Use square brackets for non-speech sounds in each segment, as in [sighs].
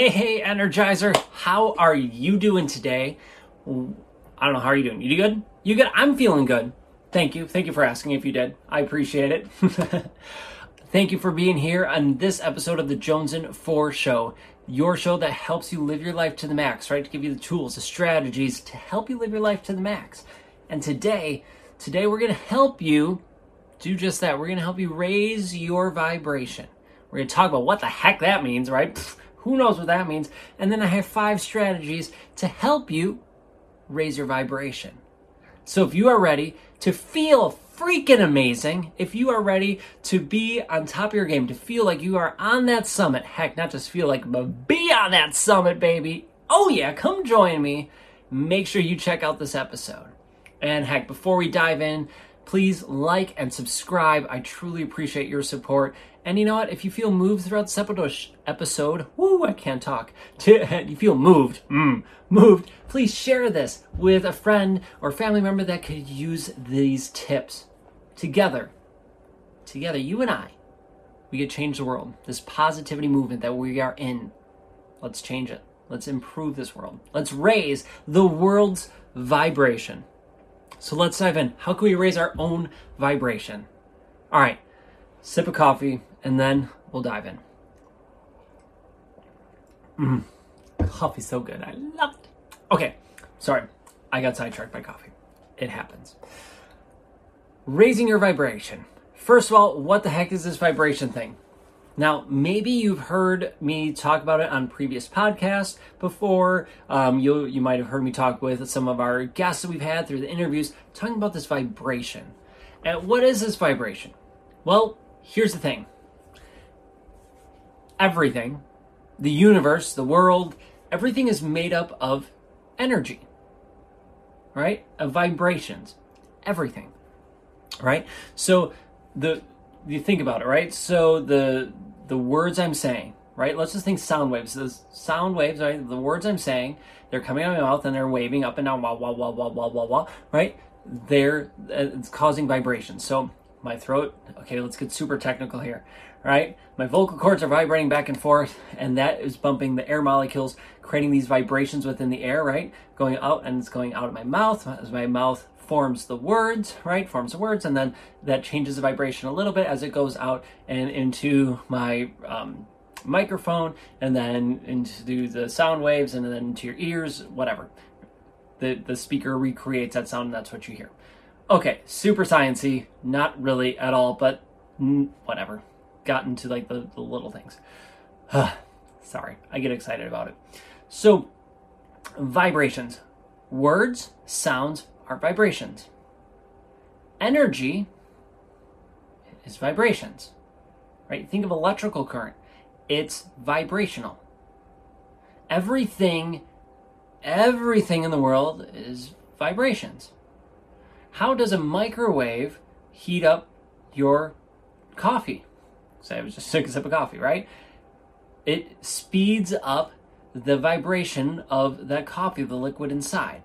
Hey, hey, Energizer, how are you doing today? I don't know, how are you doing? You good? You good? I'm feeling good. Thank you. Thank you for asking if you did. I appreciate it. [laughs] Thank you for being here on this episode of the Jones and 4 Show, your show that helps you live your life to the max, right? To give you the tools, the strategies to help you live your life to the max. And today, today we're going to help you do just that. We're going to help you raise your vibration. We're going to talk about what the heck that means, right? Pfft, who knows what that means? And then I have five strategies to help you raise your vibration. So if you are ready to feel freaking amazing, if you are ready to be on top of your game, to feel like you are on that summit, heck, not just feel like, but be on that summit, baby. Oh yeah, come join me. Make sure you check out this episode. And heck, before we dive in, please like and subscribe. I truly appreciate your support. And you know what? If you feel moved throughout this episode, woo, I can't talk. [laughs] you feel moved, mm, moved, please share this with a friend or family member that could use these tips. Together, together, you and I, we could change the world. This positivity movement that we are in, let's change it. Let's improve this world. Let's raise the world's vibration. So let's dive in. How can we raise our own vibration? All right, sip of coffee, and then we'll dive in. Mm, coffee's so good. I love it. Okay, sorry. I got sidetracked by coffee. It happens. Raising your vibration. First of all, what the heck is this vibration thing? Now, maybe you've heard me talk about it on previous podcasts before. Um, you you might have heard me talk with some of our guests that we've had through the interviews, talking about this vibration. And what is this vibration? Well, here's the thing everything, the universe, the world, everything is made up of energy, right? Of vibrations, everything, right? So the you think about it, right? So the the words I'm saying, right? Let's just think sound waves. Those sound waves, right? The words I'm saying, they're coming out of my mouth and they're waving up and down, wah wah wah wah wah wah wah, right? They're uh, it's causing vibrations. So my throat. Okay, let's get super technical here right? My vocal cords are vibrating back and forth, and that is bumping the air molecules, creating these vibrations within the air, right? Going out and it's going out of my mouth as my mouth forms the words, right? Forms the words, and then that changes the vibration a little bit as it goes out and into my um, microphone, and then into the sound waves, and then into your ears, whatever. The the speaker recreates that sound, and that's what you hear. Okay, super sciency, not really at all, but whatever gotten to like the, the little things. [sighs] Sorry, I get excited about it. So, vibrations. Words, sounds are vibrations. Energy is vibrations. Right? Think of electrical current. It's vibrational. Everything everything in the world is vibrations. How does a microwave heat up your coffee? say I was just took a sip of coffee, right? It speeds up the vibration of that coffee, the liquid inside.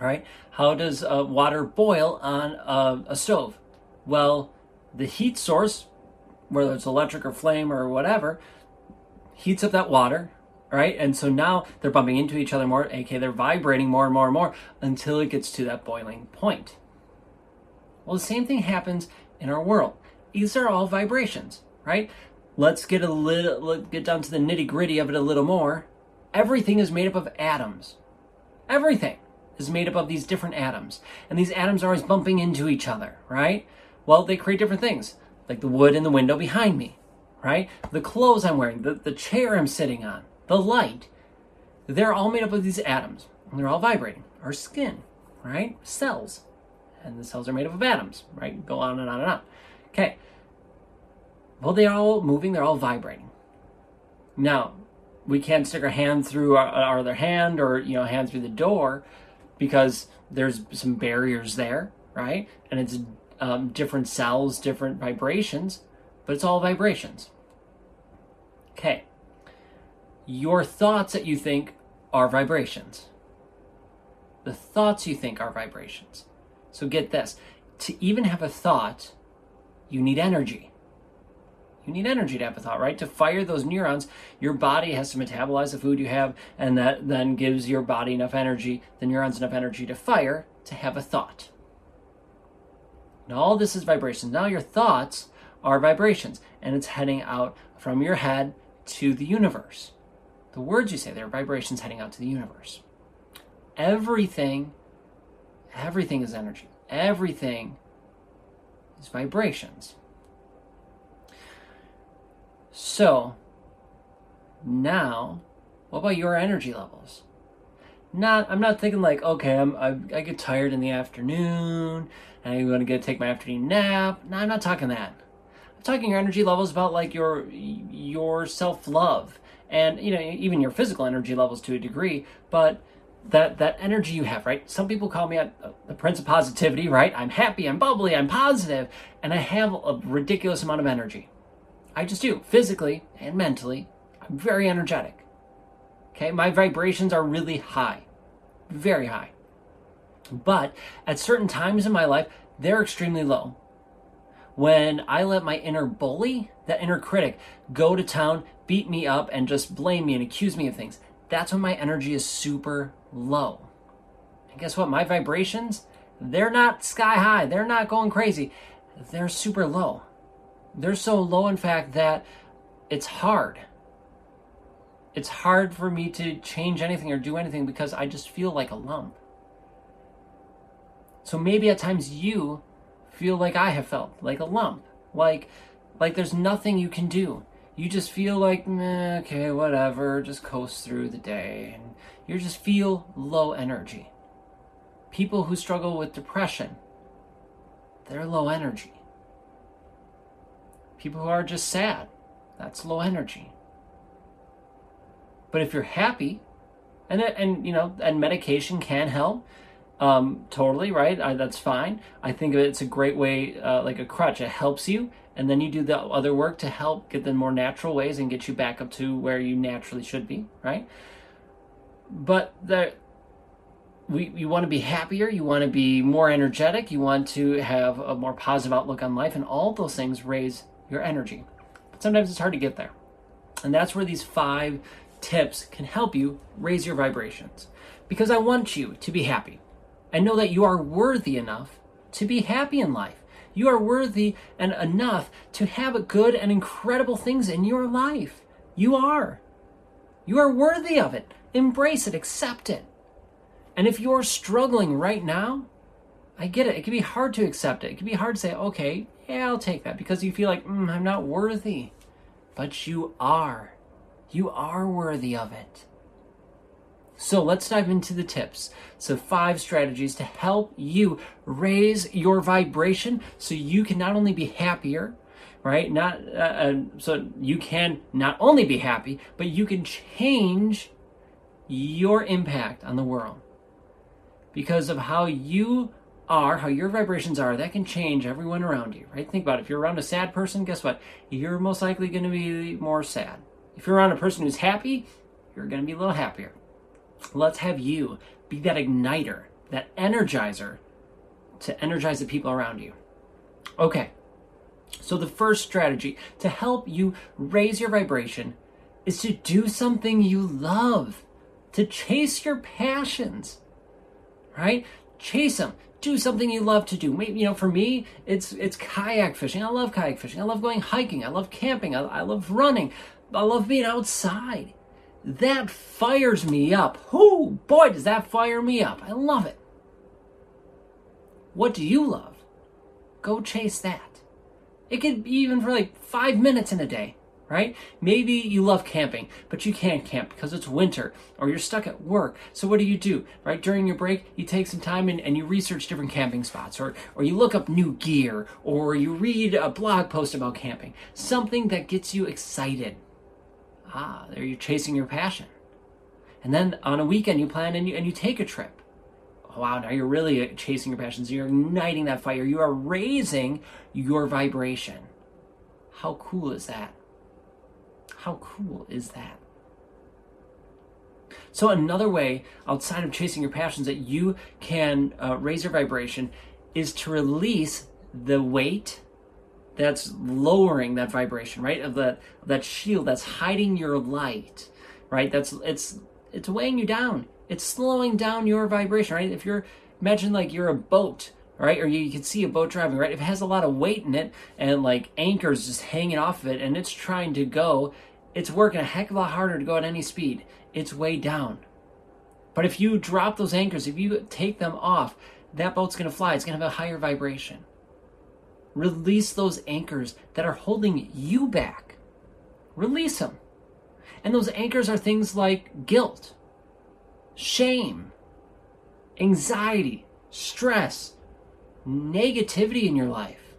Right? How does uh, water boil on a, stove? Well, the heat source, whether it's electric or flame or whatever, heats up that water, right? And so now they're bumping into each other more, aka they're vibrating more and more and more until it gets to that boiling point. Well, the same thing happens in our world these are all vibrations, right? Let's get a little let get down to the nitty gritty of it a little more. Everything is made up of atoms. Everything is made up of these different atoms, and these atoms are always bumping into each other, right? Well, they create different things, like the wood in the window behind me, right? The clothes I'm wearing, the, the chair I'm sitting on, the light. They're all made up of these atoms, and they're all vibrating. Our skin, right? Cells. And the cells are made up of atoms, right? Go on and on and on. Okay. Well, they're all moving, they're all vibrating. Now, we can't stick our hand through our, our other hand or, you know, hand through the door because there's some barriers there, right? And it's um, different cells, different vibrations. but it's all vibrations. Okay. Your thoughts that you think are vibrations. The thoughts you think are vibrations. So get this to even have a thought, you need energy. You need energy to have a thought, right? To fire those neurons, your body has to metabolize the food you have, and that then gives your body enough energy, the neurons enough energy to fire to have a thought. Now, all this is vibrations. Now, your thoughts are vibrations, and it's heading out from your head to the universe. The words you say, they're vibrations heading out to the universe. Everything, everything is energy. Everything is vibrations. So, now, what about your energy levels? Not, I'm not thinking like, okay, I'm, I, I get tired in the afternoon, and I'm to get take my afternoon nap. No, I'm not talking that. I'm talking your energy levels about like your your self love, and you know even your physical energy levels to a degree, but that that energy you have, right? Some people call me a, the prince of positivity, right? I'm happy, I'm bubbly, I'm positive, and I have a ridiculous amount of energy. I just do, physically and mentally. I'm very energetic. Okay, my vibrations are really high, very high. But at certain times in my life, they're extremely low. When I let my inner bully, that inner critic, go to town, beat me up, and just blame me and accuse me of things, that's when my energy is super low. And guess what? My vibrations, they're not sky high. They're not going crazy. They're super low. They're so low, in fact, that it's hard. It's hard for me to change anything or do anything because I just feel like a lump. So maybe at times you feel like I have felt, like a lump, like like there's nothing you can do you just feel like, okay, whatever, just coast through the day. And you just feel low energy. People who struggle with depression, they're low energy. People who are just sad, that's low energy. But if you're happy, and and you know, and medication can help, um, totally right. I, that's fine. I think it's a great way, uh, like a crutch. It helps you, and then you do the other work to help get the more natural ways and get you back up to where you naturally should be, right? But the we you want to be happier, you want to be more energetic, you want to have a more positive outlook on life, and all those things raise your energy. But sometimes it's hard to get there, and that's where these five tips can help you raise your vibrations. Because I want you to be happy and know that you are worthy enough to be happy in life. You are worthy and enough to have good and incredible things in your life. You are. You are worthy of it. Embrace it, accept it. And if you're struggling right now, I get it. It can be hard to accept it. It can be hard to say, okay, yeah, I'll take that because you feel like, mm, I'm not worthy. But you are. You are worthy of it. So let's dive into the tips. So, five strategies to help you raise your vibration so you can not only be happier, right? Not uh, uh, so you can not only be happy, but you can change your impact on the world because of how you are, how your vibrations are. That can change everyone around you, right? Think about it. If you're around a sad person, guess what? You're most likely going to be more sad. If you're around a person who's happy, you're going to be a little happier. Let's have you be that igniter, that energizer to energize the people around you. Okay, so the first strategy to help you raise your vibration is to do something you love, to chase your passions, right? Chase them. Do something you love to do. Maybe, you know, for me, it's it's kayak fishing. I love kayak fishing. I love going hiking. I love camping. I, I love running. I love being outside. That fires me up. Whoo, boy, does that fire me up. I love it. What do you love? Go chase that. It could be even for like five minutes in a day, right? Maybe you love camping, but you can't camp because it's winter or you're stuck at work. So what do you do, right? During your break, you take some time and, and you research different camping spots or, or you look up new gear or you read a blog post about camping. Something that gets you excited Ah, there you're chasing your passion. And then on a weekend you plan and you, and you take a trip. Oh, wow, now you're really chasing your passions. You're igniting that fire. You are raising your vibration How cool is that? How cool is that? So, another way outside of chasing your passions that you can uh, raise your vibration is to release the weight that's lowering that vibration, right? Of that that shield that's hiding your light, right? That's it's it's weighing you down. It's slowing down your vibration, right? If you're imagine like you're a boat, right? Or you, you can see a boat driving, right? If it has a lot of weight in it and like anchors just hanging off of it and it's trying to go, it's working a heck of a lot harder to go at any speed. It's way down. But if you drop those anchors, if you take them off, that boat's going to fly. It's going to have a higher vibration. Release those anchors that are holding you back. Release them. And those anchors are things like guilt, shame, anxiety, stress, negativity in your life.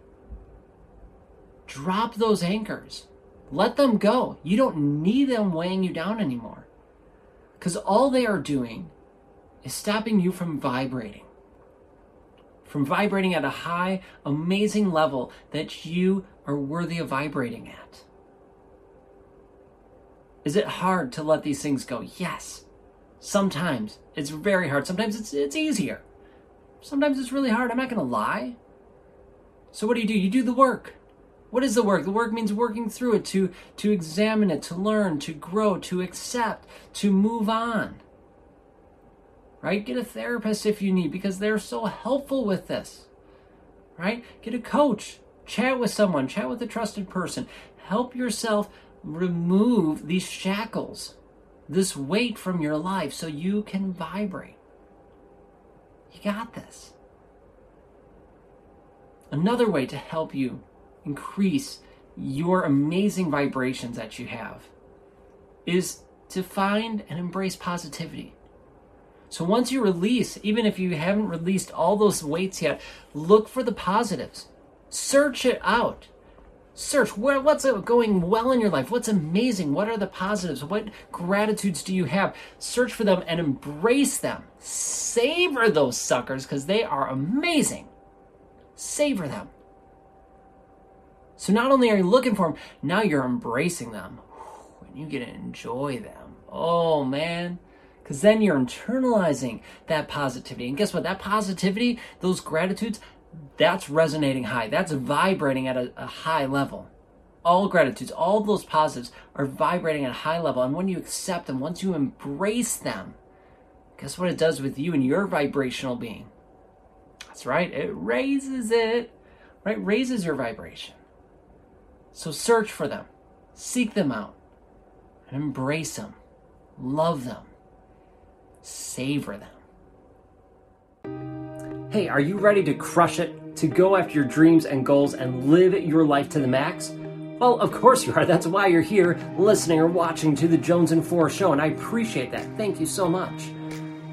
Drop those anchors. Let them go. You don't need them weighing you down anymore. Because all they are doing is stopping you from vibrating from vibrating at a high, amazing level that you are worthy of vibrating at. Is it hard to let these things go? Yes. Sometimes it's very hard. Sometimes it's it's easier. Sometimes it's really hard. I'm not going to lie. So what do you do? You do the work. What is the work? The work means working through it to to examine it, to learn, to grow, to accept, to move on right? Get a therapist if you need because they're so helpful with this, right? Get a coach, chat with someone, chat with a trusted person. Help yourself remove these shackles, this weight from your life so you can vibrate. You got this. Another way to help you increase your amazing vibrations that you have is to find and embrace positivity. So once you release, even if you haven't released all those weights yet, look for the positives. Search it out. Search what's going well in your life? What's amazing? What are the positives? What gratitudes do you have? Search for them and embrace them. Savor those suckers because they are amazing. Savor them. So not only are you looking for them, now you're embracing them. And you get to enjoy them. Oh man because then you're internalizing that positivity. And guess what? That positivity, those gratitudes, that's resonating high. That's vibrating at a, a high level. All gratitudes, all those positives are vibrating at a high level. And when you accept them, once you embrace them, guess what it does with you and your vibrational being? That's right, it raises it, right? Raises your vibration. So search for them, seek them out, and embrace them, love them savor them. Hey, are you ready to crush it, to go after your dreams and goals and live your life to the max? Well, of course you are. That's why you're here listening or watching to the Jones and Four show, and I appreciate that. Thank you so much.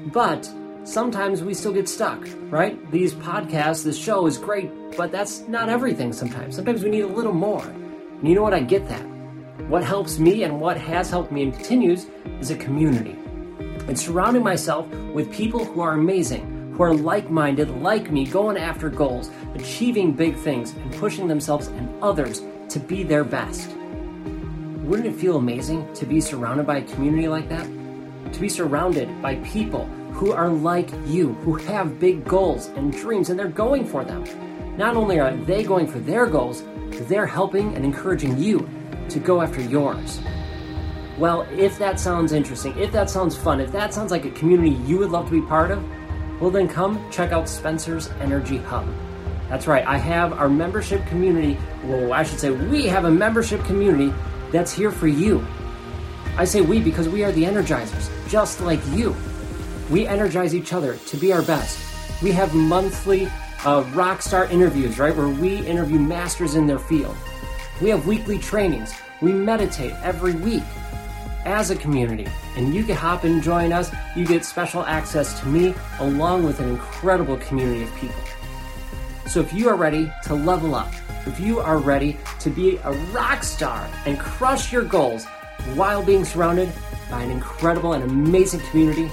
But sometimes we still get stuck, right? These podcasts, this show is great, but that's not everything sometimes. Sometimes we need a little more. And you know what? I get that. What helps me and what has helped me and continues is a community and surrounding myself with people who are amazing, who are like minded, like me, going after goals, achieving big things, and pushing themselves and others to be their best. Wouldn't it feel amazing to be surrounded by a community like that? To be surrounded by people who are like you, who have big goals and dreams, and they're going for them. Not only are they going for their goals, they're helping and encouraging you to go after yours. Well, if that sounds interesting, if that sounds fun, if that sounds like a community you would love to be part of, well, then come check out Spencer's Energy Hub. That's right, I have our membership community. Well, I should say, we have a membership community that's here for you. I say we because we are the energizers, just like you. We energize each other to be our best. We have monthly uh, rock star interviews, right, where we interview masters in their field. We have weekly trainings. We meditate every week as a community. And you can hop and join us. You get special access to me along with an incredible community of people. So if you are ready to level up, if you are ready to be a rock star and crush your goals while being surrounded by an incredible and amazing community,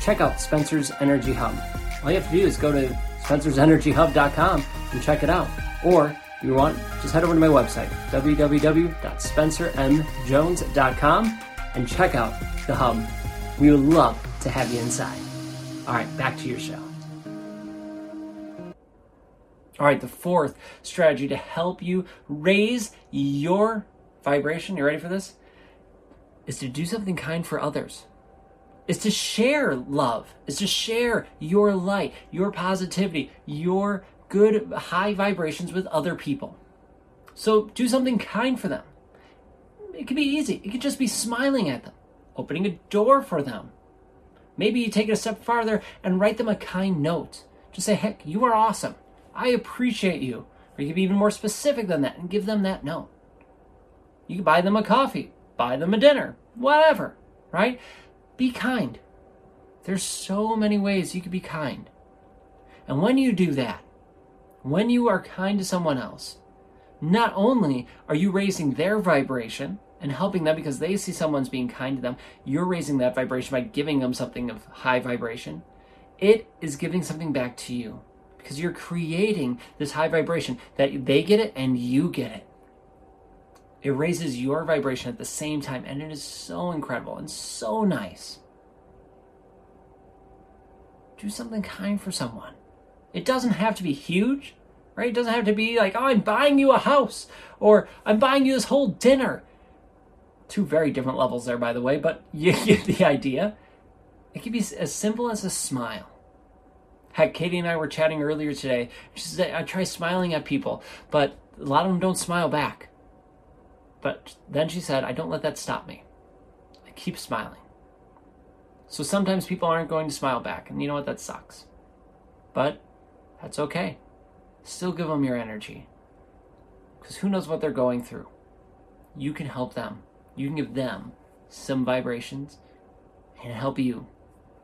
check out Spencer's Energy Hub. All you have to do is go to spencersenergyhub.com and check it out. Or If you want, just head over to my website, www.spencermjones.com, and check out the hub. We would love to have you inside. All right, back to your show. All right, the fourth strategy to help you raise your vibration, you ready for this? Is to do something kind for others. Is to share love, is to share your light, your positivity, your good high vibrations with other people. So do something kind for them. It could be easy. It could just be smiling at them, opening a door for them. Maybe you take it a step farther and write them a kind note. Just say, heck, you are awesome. I appreciate you. Or you could be even more specific than that and give them that note. You can buy them a coffee, buy them a dinner, whatever, right? Be kind. There's so many ways you can be kind. And when you do that, when you are kind to someone else, not only are you raising their vibration and helping them because they see someone's being kind to them, you're raising that vibration by giving them something of high vibration. It is giving something back to you because you're creating this high vibration that they get it and you get it. It raises your vibration at the same time, and it is so incredible and so nice. Do something kind for someone. It doesn't have to be huge, right? It doesn't have to be like, oh, I'm buying you a house or I'm buying you this whole dinner. Two very different levels there, by the way, but [laughs] you get the idea. It can be as simple as a smile. Heck, Katie and I were chatting earlier today. She said, I try smiling at people, but a lot of them don't smile back. But then she said, I don't let that stop me. I keep smiling. So sometimes people aren't going to smile back, and you know what? That sucks. But that's okay. Still give them your energy. Because who knows what they're going through? You can help them. You can give them some vibrations and help you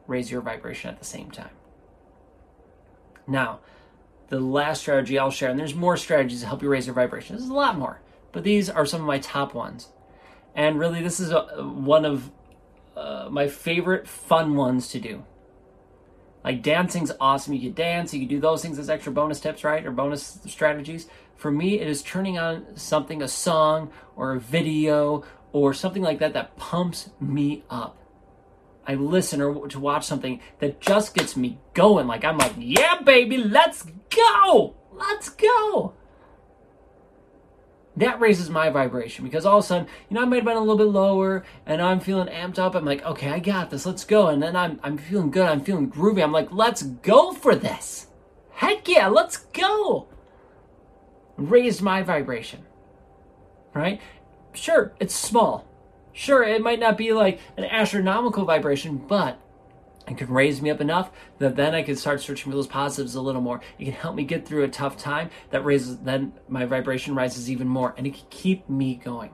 raise your vibration at the same time. Now, the last strategy I'll share, and there's more strategies to help you raise your vibration. There's a lot more, but these are some of my top ones. And really, this is a, one of uh, my favorite fun ones to do. Like dancing's awesome. You can dance, you can do those things as extra bonus tips, right? Or bonus strategies. For me, it is turning on something, a song or a video or something like that that pumps me up. I listen or to watch something that just gets me going. Like I'm like, yeah, baby, let's go, let's go that raises my vibration because all of a sudden, you know, I might have been a little bit lower and I'm feeling amped up. I'm like, okay, I got this. Let's go. And then I'm, I'm feeling good. I'm feeling groovy. I'm like, let's go for this. Heck yeah, let's go. Raised my vibration. Right? Sure, it's small. Sure, it might not be like an astronomical vibration, but it can raise me up enough that then I can start searching for those positives a little more. It can help me get through a tough time that raises, then my vibration rises even more and it can keep me going.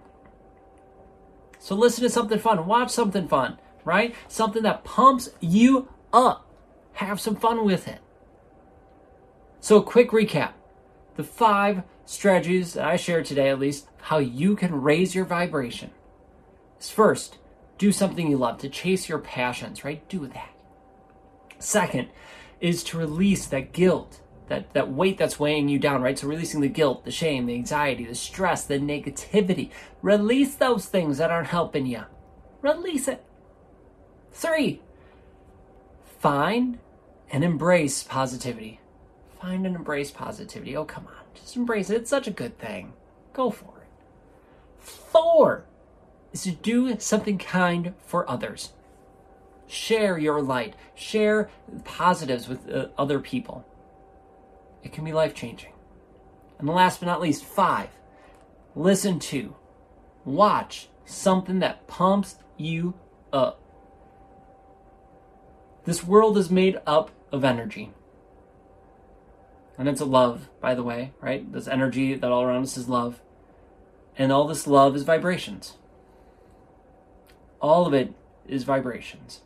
So listen to something fun, watch something fun, right? Something that pumps you up. Have some fun with it. So, a quick recap the five strategies that I shared today, at least, how you can raise your vibration is first, do something you love to chase your passions, right? Do that. Second is to release that guilt, that, that weight that's weighing you down, right? So releasing the guilt, the shame, the anxiety, the stress, the negativity. Release those things that aren't helping you. Release it. Three, find and embrace positivity. Find and embrace positivity. Oh, come on. Just embrace it. It's such a good thing. Go for it. Four is to do something kind for others. Share your light. Share positives with uh, other people. It can be life changing. And last but not least, five, listen to, watch something that pumps you up. This world is made up of energy. And it's a love, by the way, right? This energy that all around us is love. And all this love is vibrations. All of it is vibrations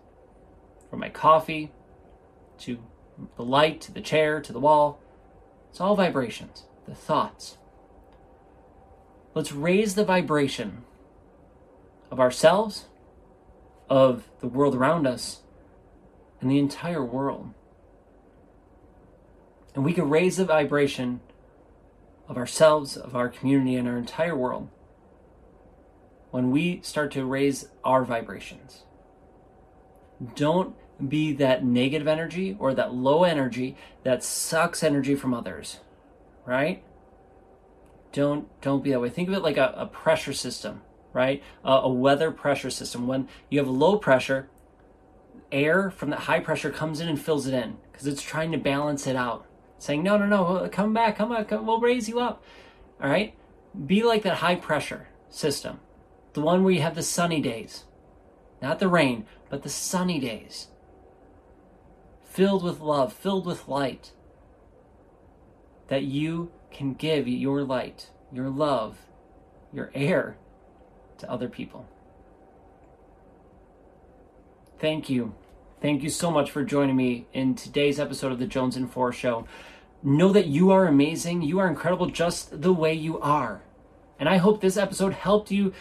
from my coffee to the light to the chair to the wall. It's all vibrations, the thoughts. Let's raise the vibration of ourselves, of the world around us, and the entire world. And we can raise the vibration of ourselves, of our community, and our entire world when we start to raise our vibrations. Don't be that negative energy or that low energy that sucks energy from others, right? Don't don't be that way. Think of it like a, a pressure system, right? A, weather pressure system. When you have low pressure, air from that high pressure comes in and fills it in because it's trying to balance it out, saying, "No, no, no, uh, come back, come back, come, we'll raise you up." All right, be like that high pressure system, the one where you have the sunny days, not the rain, but the sunny days filled with love, filled with light, that you can give your light, your love, your air to other people. Thank you. Thank you so much for joining me in today's episode of the Jones and Four Show. Know that you are amazing. You are incredible just the way you are. And I hope this episode helped you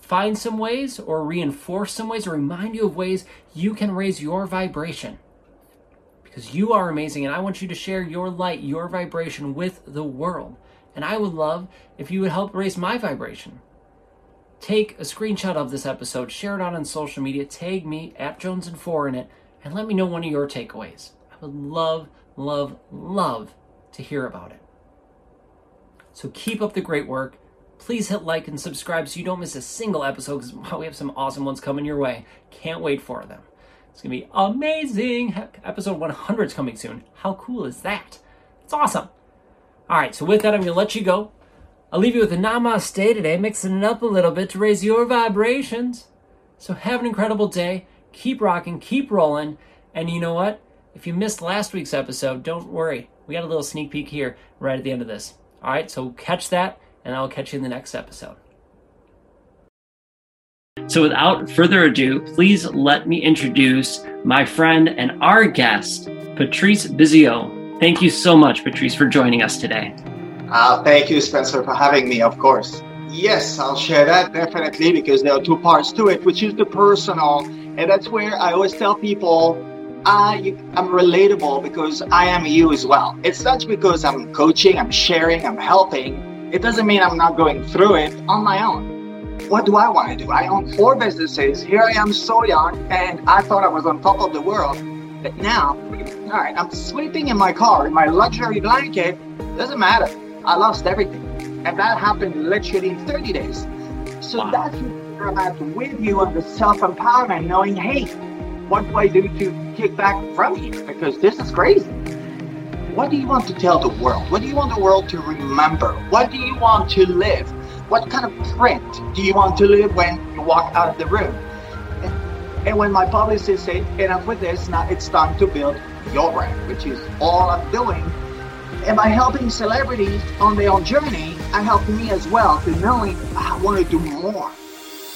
find some ways or reinforce some ways or remind you of ways you can raise your vibration because you are amazing and I want you to share your light, your vibration with the world. And I would love if you would help raise my vibration. Take a screenshot of this episode, share it out on social media, tag me at Jones and Four in it, and let me know one of your takeaways. I would love, love, love to hear about it. So keep up the great work. Please hit like and subscribe so you don't miss a single episode because [laughs] we have some awesome ones coming your way. Can't wait for them. It's to be amazing. Episode 100 is coming soon. How cool is that? It's awesome. All right, so with that, I'm to let you go. I'll leave you with a namaste today, mixing it up a little bit to raise your vibrations. So have an incredible day. Keep rocking, keep rolling. And you know what? If you missed last week's episode, don't worry. We got a little sneak peek here right at the end of this. All right, so catch that, and I'll catch you in the next episode. So, without further ado, please let me introduce my friend and our guest, Patrice Bizio. Thank you so much, Patrice, for joining us today. Uh, thank you, Spencer, for having me, of course. Yes, I'll share that definitely because there are two parts to it, which is the personal. And that's where I always tell people I'm relatable because I am you as well. It's not because I'm coaching, I'm sharing, I'm helping. It doesn't mean I'm not going through it on my own what do I want to do? I own four businesses. Here I am so young, and I thought I was on top of the world. But now, all right, I'm sleeping in my car in my luxury blanket. Doesn't matter. I lost everything. And that happened literally in 30 days. So wow. that's where I'm at with you on the self empowerment, knowing, hey, what do I do to kick back from here? Because this is crazy. What do you want to tell the world? What do you want the world to remember? What do you want to live? What kind of print do you want to leave when you walk out of the room? And when my publicist said, enough with this, now it's time to build your brand, which is all I'm doing. And by helping celebrities on their own journey, I help me as well to knowing I want to do more.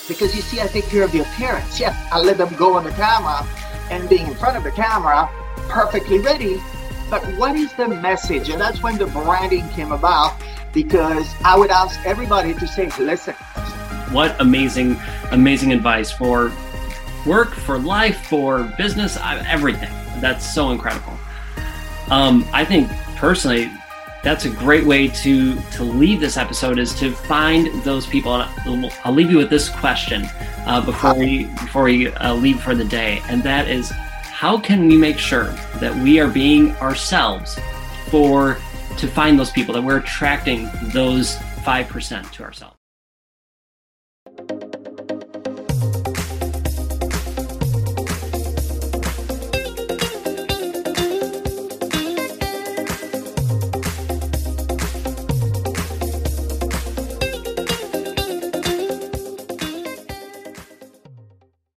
Because you see, I take care of the appearance. Yes, I let them go on the camera and being in front of the camera, perfectly ready. But what is the message? And that's when the branding came about because I would ask everybody to say, listen. What amazing, amazing advice for work, for life, for business, everything. That's so incredible. Um, I think personally, that's a great way to to leave this episode is to find those people. I'll leave you with this question uh, before we before we uh, leave for the day, and that is, how can we make sure that we are being ourselves for to find those people, that we're attracting those 5% to ourselves.